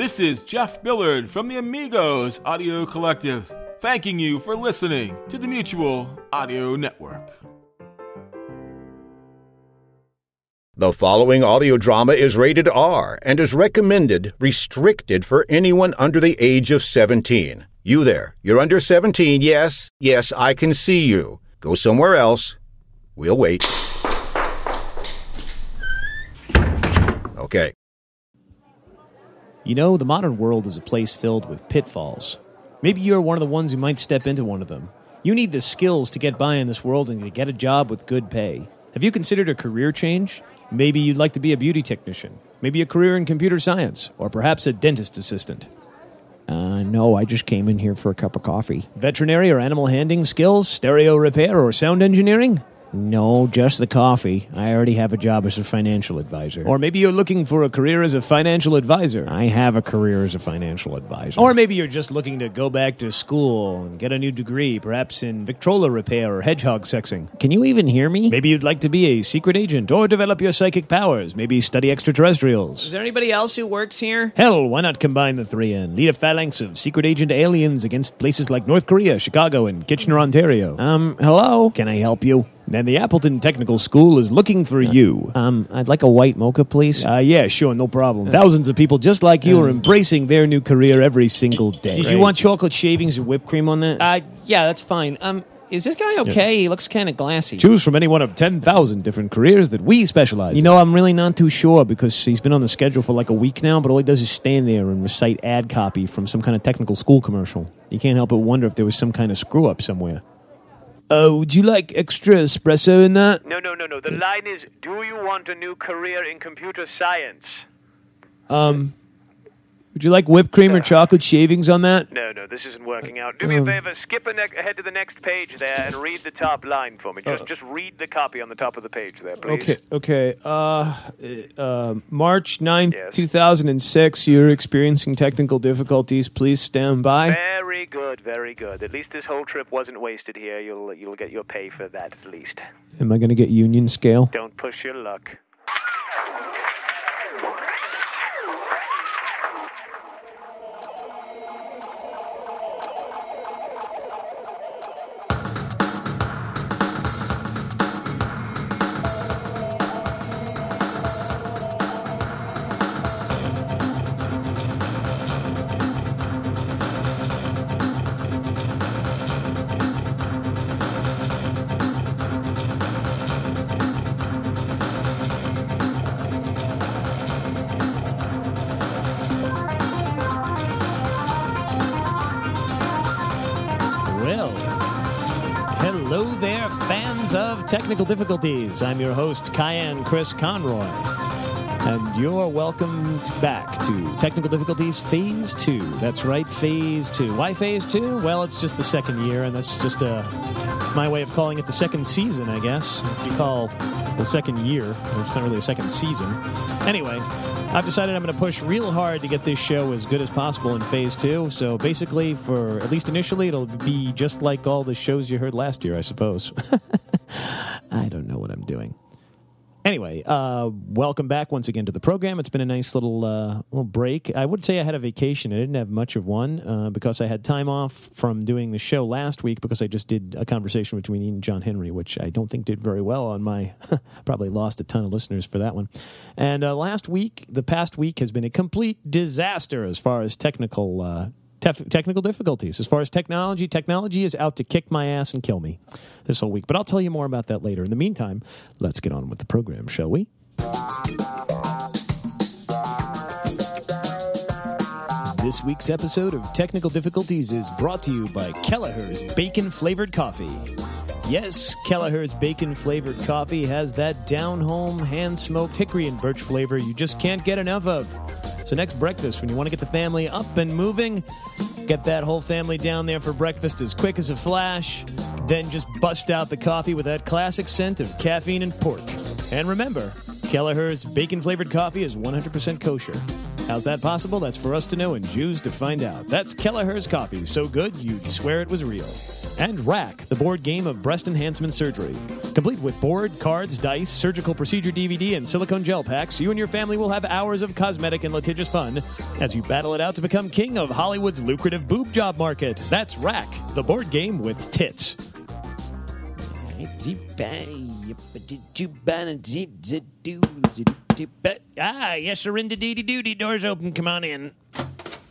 This is Jeff Billard from the Amigos Audio Collective, thanking you for listening to the Mutual Audio Network. The following audio drama is rated R and is recommended restricted for anyone under the age of 17. You there, you're under 17, yes, yes, I can see you. Go somewhere else. We'll wait. Okay. You know, the modern world is a place filled with pitfalls. Maybe you're one of the ones who might step into one of them. You need the skills to get by in this world and to get a job with good pay. Have you considered a career change? Maybe you'd like to be a beauty technician, maybe a career in computer science, or perhaps a dentist assistant. Uh, no, I just came in here for a cup of coffee. Veterinary or animal handling skills, stereo repair, or sound engineering? No, just the coffee. I already have a job as a financial advisor. Or maybe you're looking for a career as a financial advisor. I have a career as a financial advisor. Or maybe you're just looking to go back to school and get a new degree, perhaps in Victrola repair or hedgehog sexing. Can you even hear me? Maybe you'd like to be a secret agent or develop your psychic powers. Maybe study extraterrestrials. Is there anybody else who works here? Hell, why not combine the three and lead a phalanx of secret agent aliens against places like North Korea, Chicago, and Kitchener, Ontario? Um, hello? Can I help you? And the Appleton Technical School is looking for you. Um, I'd like a white mocha, please. Uh, yeah, sure, no problem. Thousands of people just like you are embracing their new career every single day. Did you want chocolate shavings or whipped cream on that? Uh, yeah, that's fine. Um, is this guy okay? He looks kind of glassy. Choose from any one of 10,000 different careers that we specialize You in. know, I'm really not too sure because he's been on the schedule for like a week now, but all he does is stand there and recite ad copy from some kind of technical school commercial. You can't help but wonder if there was some kind of screw up somewhere. Uh, would you like extra espresso in that? No, no, no, no. The line is Do you want a new career in computer science? Um, would you like whipped cream or chocolate shavings on that? No, no, this isn't working out. Do me a favor, skip a ne- ahead to the next page there and read the top line for me. Just, just read the copy on the top of the page there, please. Okay, okay. Uh, uh, March 9th, Yes. 2006, you're experiencing technical difficulties. Please stand by. Very good, very good. At least this whole trip wasn't wasted here. You'll you'll get your pay for that at least. Am I going to get union scale? Don't push your luck. Technical difficulties. I'm your host, Cayenne Chris Conroy. And you're welcome t- back to Technical Difficulties Phase 2. That's right, Phase 2. Why Phase 2? Well, it's just the second year, and that's just uh, my way of calling it the second season, I guess. If you call the second year, it's not really a second season. Anyway, I've decided I'm going to push real hard to get this show as good as possible in Phase 2. So basically, for at least initially, it'll be just like all the shows you heard last year, I suppose. I don't know what I'm doing. Anyway, uh, welcome back once again to the program. It's been a nice little uh, little break. I would say I had a vacation. I didn't have much of one uh, because I had time off from doing the show last week because I just did a conversation between Ian and John Henry, which I don't think did very well on my. probably lost a ton of listeners for that one. And uh, last week, the past week has been a complete disaster as far as technical. Tef- technical difficulties. As far as technology, technology is out to kick my ass and kill me this whole week. But I'll tell you more about that later. In the meantime, let's get on with the program, shall we? This week's episode of Technical Difficulties is brought to you by Kelleher's Bacon Flavored Coffee. Yes, Kelleher's Bacon Flavored Coffee has that down home, hand smoked hickory and birch flavor you just can't get enough of. So, next breakfast, when you want to get the family up and moving, get that whole family down there for breakfast as quick as a flash, then just bust out the coffee with that classic scent of caffeine and pork. And remember, Kelleher's bacon flavored coffee is 100% kosher. How's that possible? That's for us to know and Jews to find out. That's Kelleher's coffee, so good you'd swear it was real. And Rack, the board game of breast enhancement surgery. Complete with board, cards, dice, surgical procedure DVD, and silicone gel packs, you and your family will have hours of cosmetic and litigious fun as you battle it out to become king of Hollywood's lucrative boob job market. That's Rack, the board game with tits. Ah, yes, sir. Doors open. Come on in.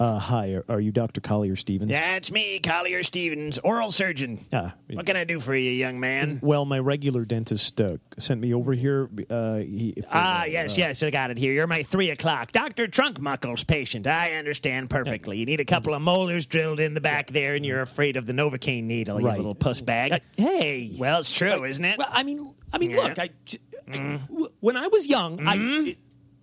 Uh, hi, are, are you Dr. Collier Stevens? That's me, Collier Stevens, oral surgeon. Ah, What can I do for you, young man? well, my regular dentist uh, sent me over here. Uh, he, for, Ah, uh, yes, yes, I got it here. You're my three o'clock Dr. Trunkmuckle's patient. I understand perfectly. You need a couple of molars drilled in the back there, and you're afraid of the Novocaine needle, you Right. little puss bag. Uh, hey. well, it's true, isn't it? Well, I mean, I mean, Yeah. look, I, I- w- when I was young, I.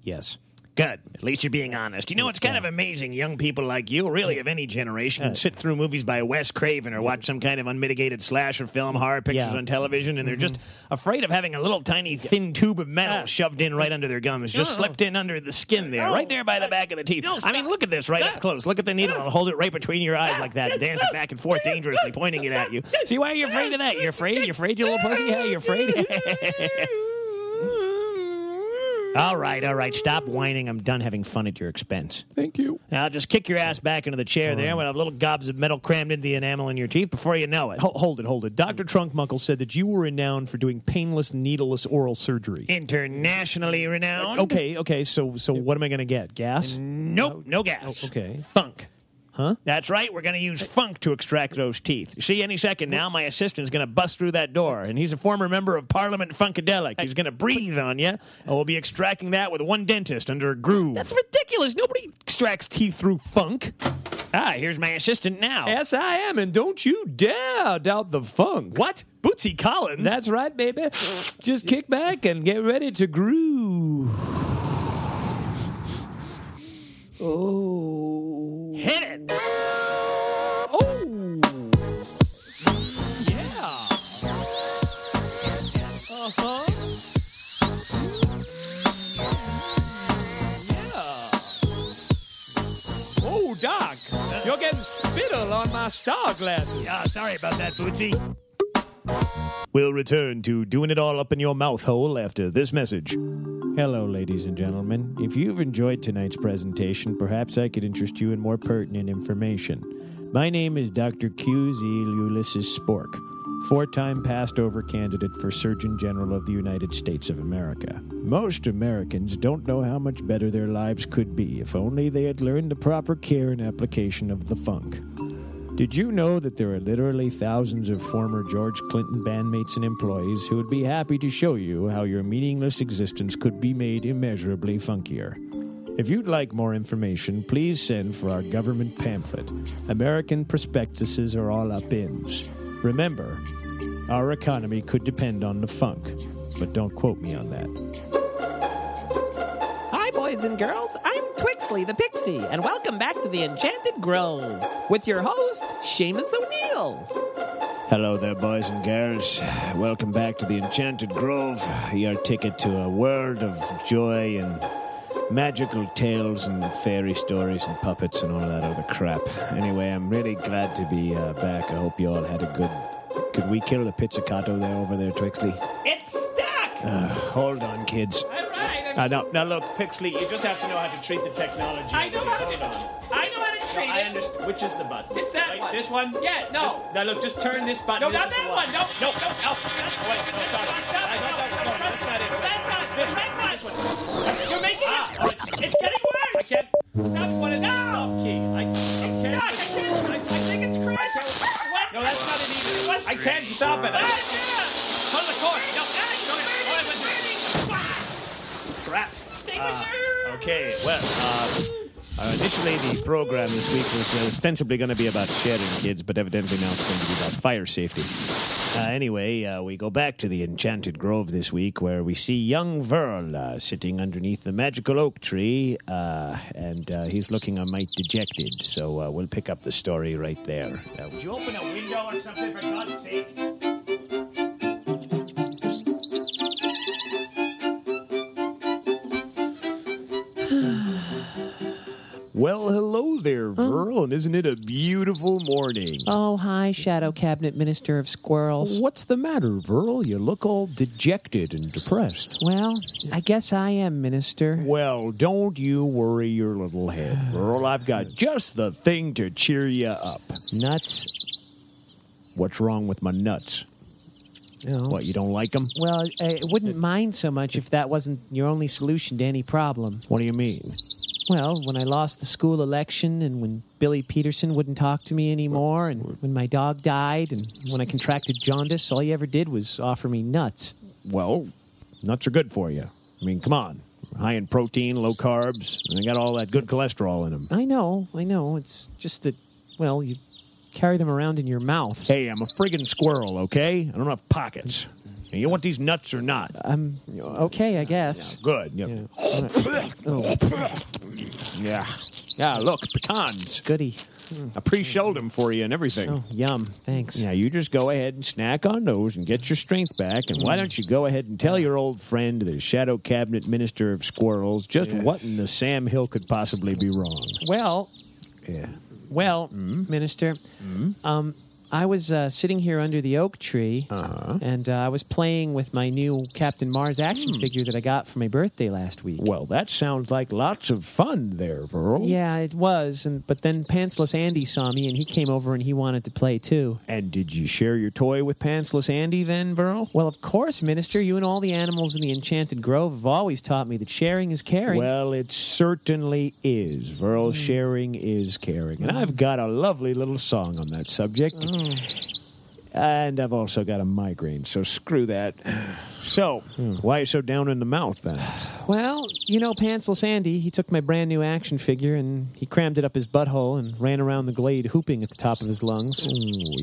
Yes. Good. At least you're being honest. You know, it's kind of amazing young people like you, really of any generation, can sit through movies by Wes Craven or watch some kind of unmitigated slasher film, horror pictures Yeah. on television, and they're mm-hmm. just afraid of having a little tiny thin tube of metal shoved in right under their gums, just slipped in under the skin there, right there by the back of the teeth. I mean, look at this right up close. Look at the needle. I'll hold it right between your eyes like that, and dance it back and forth dangerously, pointing it at you. See, why are you afraid of that? You're afraid? You're afraid, you little pussy? Hey, you're afraid? all right, all right. Stop whining. I'm done having fun at your expense. Thank you. Now, I'll just kick your ass back into the chair there with a little gobs of metal crammed into the enamel in your teeth before you know it. Ho- hold it, hold it. Dr. Trunkmuckle said that you were renowned for doing painless, needleless oral surgery. Internationally renowned. Okay, okay. So, so what am I going to get? Gas? Nope, no gas. Oh, okay. Funk. Huh? That's right. We're going to use funk to extract those teeth. You see, any second now, my assistant's going to bust through that door, and he's a former member of Parliament Funkadelic. He's going to breathe on you, and we'll be extracting that with one dentist under a groove. That's ridiculous. Nobody extracts teeth through funk. ah, here's my assistant now. Yes, I am, and don't you dare doubt the funk. What? Bootsy Collins? That's right, baby. Just kick back and get ready to groove. Oh. Hit it. Oh. Yeah. Uh-huh. Yeah. Oh, Doc, you're getting spittle on my star glasses. Ah, sorry about that, Bootsy. We'll return to doing it all up in your mouth hole after this message. Hello, ladies and gentlemen. If you've enjoyed tonight's presentation, perhaps I could interest you in more pertinent information. My name is Dr. Q. Z. Ulysses Spork, four time passed over candidate for Surgeon General of the United States of America. Most Americans don't know how much better their lives could be if only they had learned the proper care and application of the funk. Did you know that there are literally thousands of former George Clinton bandmates and employees who would be happy to show you how your meaningless existence could be made immeasurably funkier? If you'd like more information, please send for our government pamphlet. American prospectuses are all up ins. Remember, our economy could depend on the funk, but don't quote me on that. Boys and girls. I'm Twixley the Pixie, and welcome back to the Enchanted Grove with your host, Seamus O'Neill. Hello there, boys and girls. Welcome back to the Enchanted Grove, your ticket to a world of joy and magical tales and fairy stories and puppets and all that other crap. Anyway, I'm really glad to be uh, back. I hope you all had a good. Could we kill the pizzicato there over there, Twixley? It's stuck. Hold on, kids. Uh, now, now look, Pixley, you just have to know how to treat the technology. I know how to. I know how to treat I it. understand. Which is the button? It's that Right, one. This one? Yeah, no. Just- now look, just turn this button. No, This not that one. No, no, no, no. That's wait, no, sorry. Stop. I. No, No, trust that's not it. That one. This one. one. This one. You're making Ah, it. right. It's getting worse. I can't. Stop. What is that? key. I, I can't. Doc, I can't. I, I think it's. What? No, that's not it either. I can't stop it. I, Ah, hold the cord. No, Crap. Extinguisher. Okay, well, uh, uh, initially the program this week was ostensibly going to be about sharing kids, but evidently now it's going to be about fire safety. Uh, anyway, uh, we go back to the Enchanted Grove this week where we see young Verl uh, sitting underneath the magical oak tree, uh, and uh, he's looking a mite dejected. So uh, we'll pick up the story right there. Uh, would you open a window or something, for God's sake? Well, hello there, oh. Verl, and isn't it a beautiful morning? Oh, hi, Shadow Cabinet Minister of Squirrels. What's the matter, Verl? You look all dejected and depressed. Well, I guess I am, Minister. Well, don't you worry your little head, Verl. I've got just the thing to cheer you up. Nuts. What's wrong with my nuts? No. What, you don't like them? Well, I wouldn't mind so much if that wasn't your only solution to any problem. What do you mean? Well, when I lost the school election and when Billy Peterson wouldn't talk to me anymore and when my dog died and when I contracted jaundice, all you ever did was offer me nuts. Well, nuts are good for you. I mean, come on. High in protein, low carbs, and they got all that good cholesterol in them. I know, I know. It's just that, well, you carry them around in your mouth. Hey, I'm a friggin' squirrel, okay? I don't have pockets. You want these nuts or not? Um, okay, I guess. Good. Yeah. Yeah. Yeah. Yeah, look, pecans. Goody. I pre-shelled them for you and everything. Oh, yum. Thanks. Yeah, you just go ahead and snack on those and get your strength back. And why don't you go ahead and tell your old friend, the Shadow Cabinet Minister of Squirrels, just what in the Sam Hill could possibly be wrong? Well, Yeah. Well, Minister, um, I was uh, sitting here under the oak tree, Uh-huh. and uh, I was playing with my new Captain Mars action figure that I got for my birthday last week. Well, that sounds like lots of fun there, Verl. Yeah, it was, and but then Pantsless Andy saw me, and he came over and he wanted to play too. And did you share your toy with Pantsless Andy then, Verl? Well, of course, Minister, you and all the animals in the Enchanted Grove have always taught me that sharing is caring. Well, it certainly is. Verl, sharing is caring. And I've got a lovely little song on that subject. And I've also got a migraine, so screw that. So, why are you so down in the mouth then? Well, you know, Pantsless Andy, he took my brand new action figure and he crammed it up his butthole and ran around the glade whooping at the top of his lungs. Ooh,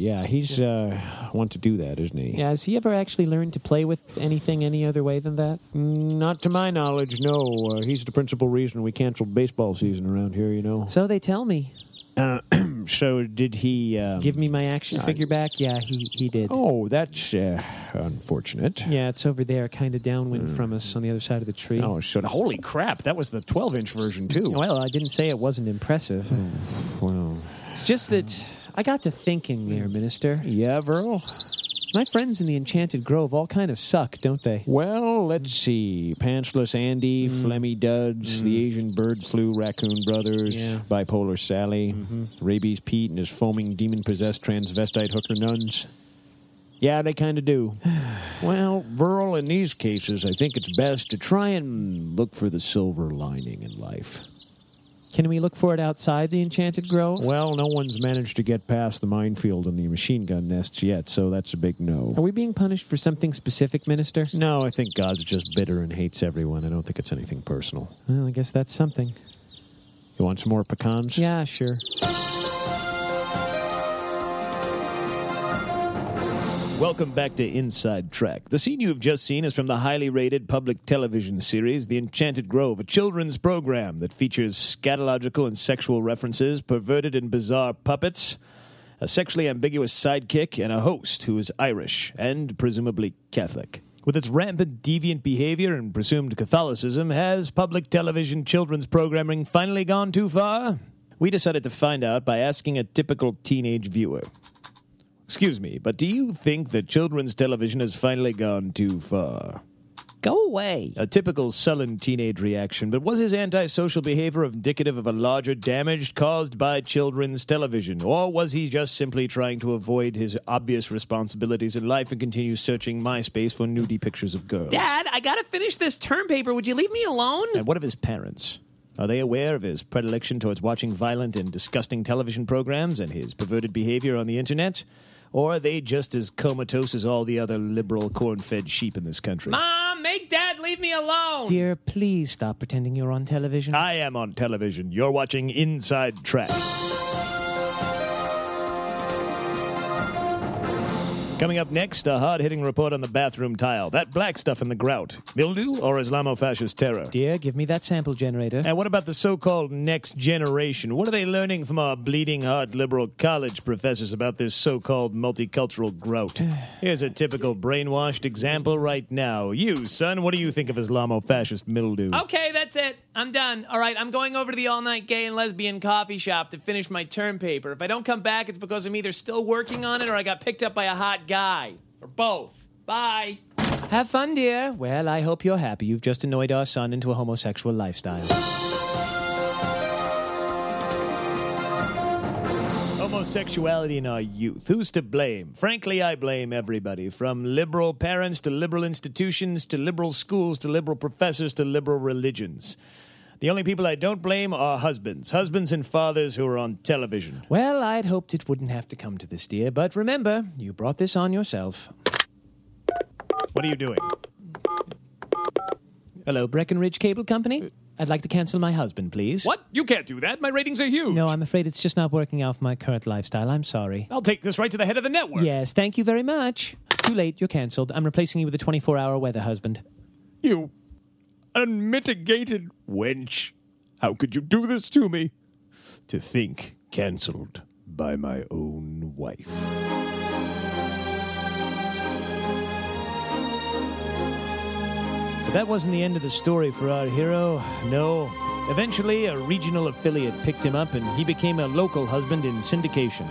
yeah, he's uh want to do that, isn't he? Yeah, has he ever actually learned to play with anything any other way than that? Mm, Not to my knowledge, no. Uh, he's the principal reason we canceled baseball season around here, you know. So they tell me. Uh, so did he um, Give me my action figure back? Yeah, he, he did. Oh, that's uh, unfortunate. Yeah, it's over there, kind of downwind from us on the other side of the tree. Oh, so holy crap! That was the 12-inch version too. Well, I didn't say it wasn't impressive. Well, It's just that I got to thinking there, Minister. yeah, Verl. My friends in the Enchanted Grove all kind of suck, don't they? Well, let's see. Pantsless Andy, mm. Flemmy Duds, the mm. Asian Bird Flu Raccoon Brothers, Yeah. Bipolar Sally, mm-hmm. Rabies Pete and his foaming demon possessed transvestite hooker nuns. Yeah, they kind of do. well, Verl, in these cases, I think it's best to try and look for the silver lining in life. Can we look for it outside the Enchanted Grove? Well, no one's managed to get past the minefield and the machine gun nests yet, so that's a big no. Are we being punished for something specific, Minister? No, I think God's just bitter and hates everyone. I don't think it's anything personal. Well, I guess that's something. You want some more pecans? Yeah, sure. Welcome back to Inside Track. The scene you have just seen is from the highly rated public television series The Enchanted Grove, a children's program that features scatological and sexual references, perverted and bizarre puppets, a sexually ambiguous sidekick, and a host who is Irish and presumably Catholic. With its rampant deviant behavior and presumed Catholicism, has public television children's programming finally gone too far? We decided to find out by asking a typical teenage viewer. Excuse me, but do you think that children's television has finally gone too far? Go away. A typical sullen teenage reaction, but was his antisocial behavior indicative of a larger damage caused by children's television? Or was he just simply trying to avoid his obvious responsibilities in life and continue searching MySpace for nudie pictures of girls? Dad, I gotta finish this term paper. Would you leave me alone? And what of his parents? Are they aware of his predilection towards watching violent and disgusting television programs and his perverted behavior on the internet? Or are they just as comatose as all the other liberal corn fed sheep in this country? Mom, make Dad leave me alone. Dear, please stop pretending you're on television. I am on television. You're watching Inside Track. Coming up next, a hard hitting report on the bathroom tile. That black stuff in the grout. Mildew or Islamo fascist terror? Dear, give me that sample generator. And what about the so called next generation? What are they learning from our bleeding heart liberal college professors about this so called multicultural grout? Here's a typical brainwashed example right now. You, son, what do you think of Islamo fascist mildew? Okay, that's it. I'm done. All right, I'm going over to the all night gay and lesbian coffee shop to finish my term paper. If I don't come back, it's because I'm either still working on it or I got picked up by a hot guy. Or both. Bye. Have fun, dear. Well, I hope you're happy. You've just annoyed our son into a homosexual lifestyle. Homosexuality in our youth. Who's to blame? Frankly, I blame everybody from liberal parents to liberal institutions to liberal schools to liberal professors to liberal religions. The only people I don't blame are husbands. Husbands and fathers who are on television. Well, I'd hoped it wouldn't have to come to this, dear, but remember, you brought this on yourself. What are you doing? Hello, Breckenridge Cable Company? I'd like to cancel my husband, please. What? You can't do that. My ratings are huge. No, I'm afraid it's just not working out for my current lifestyle. I'm sorry. I'll take this right to the head of the network. Yes, thank you very much. Too late, you're cancelled. I'm replacing you with a 24 hour weather husband. You unmitigated wench. How could you do this to me? To think cancelled by my own wife. But that wasn't the end of the story for our hero. No. Eventually, a regional affiliate picked him up and he became a local husband in syndication.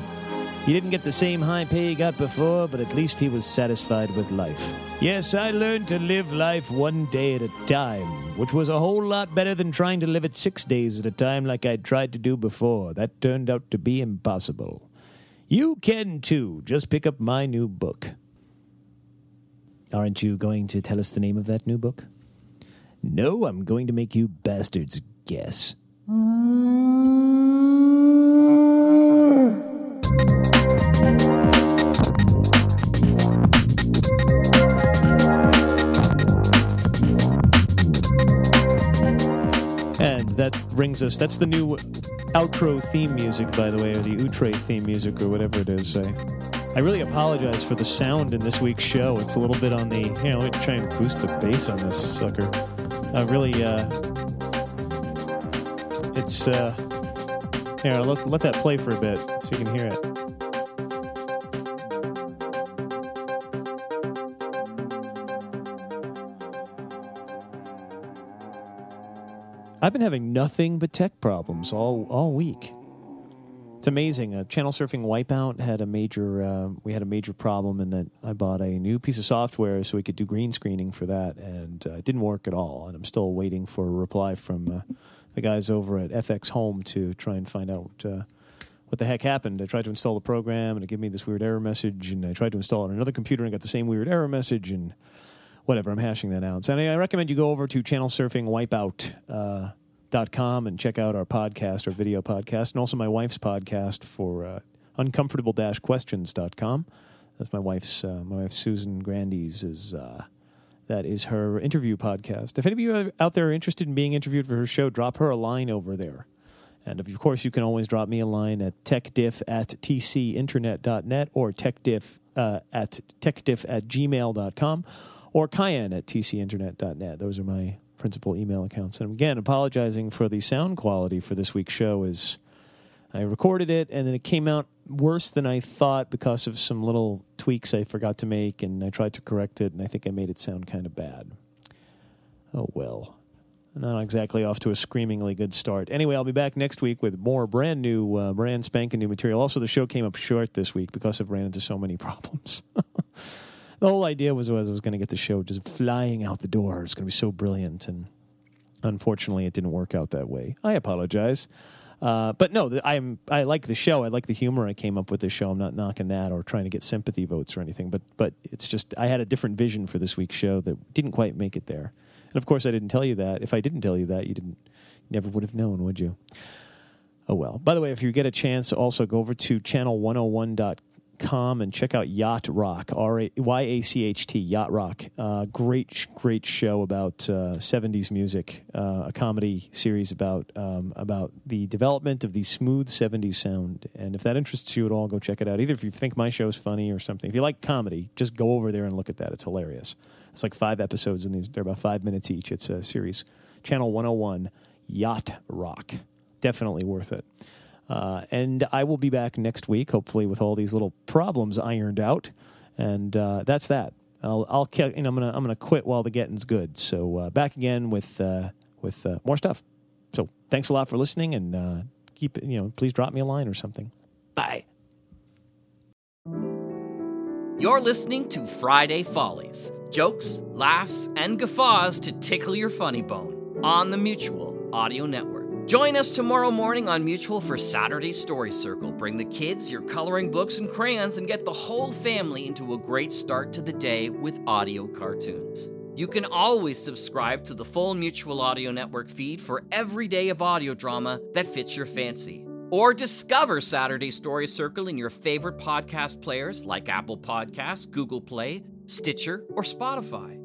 He didn't get the same high pay he got before, but at least he was satisfied with life. Yes, I learned to live life one day at a time, which was a whole lot better than trying to live it six days at a time like I'd tried to do before. That turned out to be impossible. You can too. Just pick up my new book. Aren't you going to tell us the name of that new book? No, I'm going to make you bastards guess. And that brings us, that's the new outro theme music, by the way, or the outre theme music, or whatever it is. I, I really apologize for the sound in this week's show. It's a little bit on the, You know, let me try and boost the bass on this sucker. I really, uh, it's, uh, here, let, let that play for a bit so you can hear it. I've been having nothing but tech problems all all week. It's amazing. Uh, channel surfing wipeout had a major. Uh, we had a major problem in that I bought a new piece of software so we could do green screening for that, and uh, it didn't work at all. And I'm still waiting for a reply from uh, the guys over at FX Home to try and find out uh, what the heck happened. I tried to install the program, and it gave me this weird error message. And I tried to install it on another computer, and got the same weird error message. And whatever. I'm hashing that out. So I recommend you go over to channel surfing wipeout. Uh, and check out our podcast, our video podcast, and also my wife's podcast for uh, uncomfortable-questions.com. That's my wife's, uh, my wife Susan Grandy's is uh, that is her interview podcast. If any of you out there are interested in being interviewed for her show, drop her a line over there. And of course, you can always drop me a line at techdiff at tcinternet.net or techdiff uh, at techdiff at gmail.com or cayenne at tcinternet.net. Those are my principal email accounts. And again, apologizing for the sound quality for this week's show is I recorded it and then it came out worse than I thought because of some little tweaks I forgot to make and I tried to correct it and I think I made it sound kind of bad. Oh well. Not exactly off to a screamingly good start. Anyway, I'll be back next week with more brand new, uh, brand spanking new material. Also, the show came up short this week because I've ran into so many problems. The whole idea was, was I was going to get the show just flying out the door. It's going to be so brilliant, and unfortunately, it didn't work out that way. I apologize. Uh, but no, I'm I like the show. I like the humor I came up with the show. I'm not knocking that or trying to get sympathy votes or anything. But but it's just I had a different vision for this week's show that didn't quite make it there. And of course, I didn't tell you that. If I didn't tell you that, you didn't you never would have known, would you? Oh well. By the way, if you get a chance, also go over to channel101.com com and check out Yacht Rock, R Y A C H T, Yacht Rock. Uh, great, great show about uh, 70s music, uh, a comedy series about um, about the development of the smooth 70s sound. And if that interests you at all, go check it out. Either if you think my show's funny or something. If you like comedy, just go over there and look at that. It's hilarious. It's like five episodes, and these they're about five minutes each. It's a series. Channel 101, Yacht Rock. Definitely worth it. Uh, and I will be back next week, hopefully, with all these little problems ironed out. And uh, that's that. I'll, I'll, you know, I'm gonna, I'm gonna quit while the getting's good. So uh, back again with, uh, with uh, more stuff. so thanks a lot for listening, and uh, keep you know, please drop me a line or something. Bye. You're listening to Friday Follies jokes, laughs, and guffaws to tickle your funny bone on the Mutual Audio Network. Join us tomorrow morning on Mutual for Saturday Story Circle. Bring the kids your coloring books and crayons and get the whole family into a great start to the day with audio cartoons. You can always subscribe to the full Mutual Audio Network feed for every day of audio drama that fits your fancy. Or discover Saturday Story Circle in your favorite podcast players like Apple Podcasts, Google Play, Stitcher, or Spotify.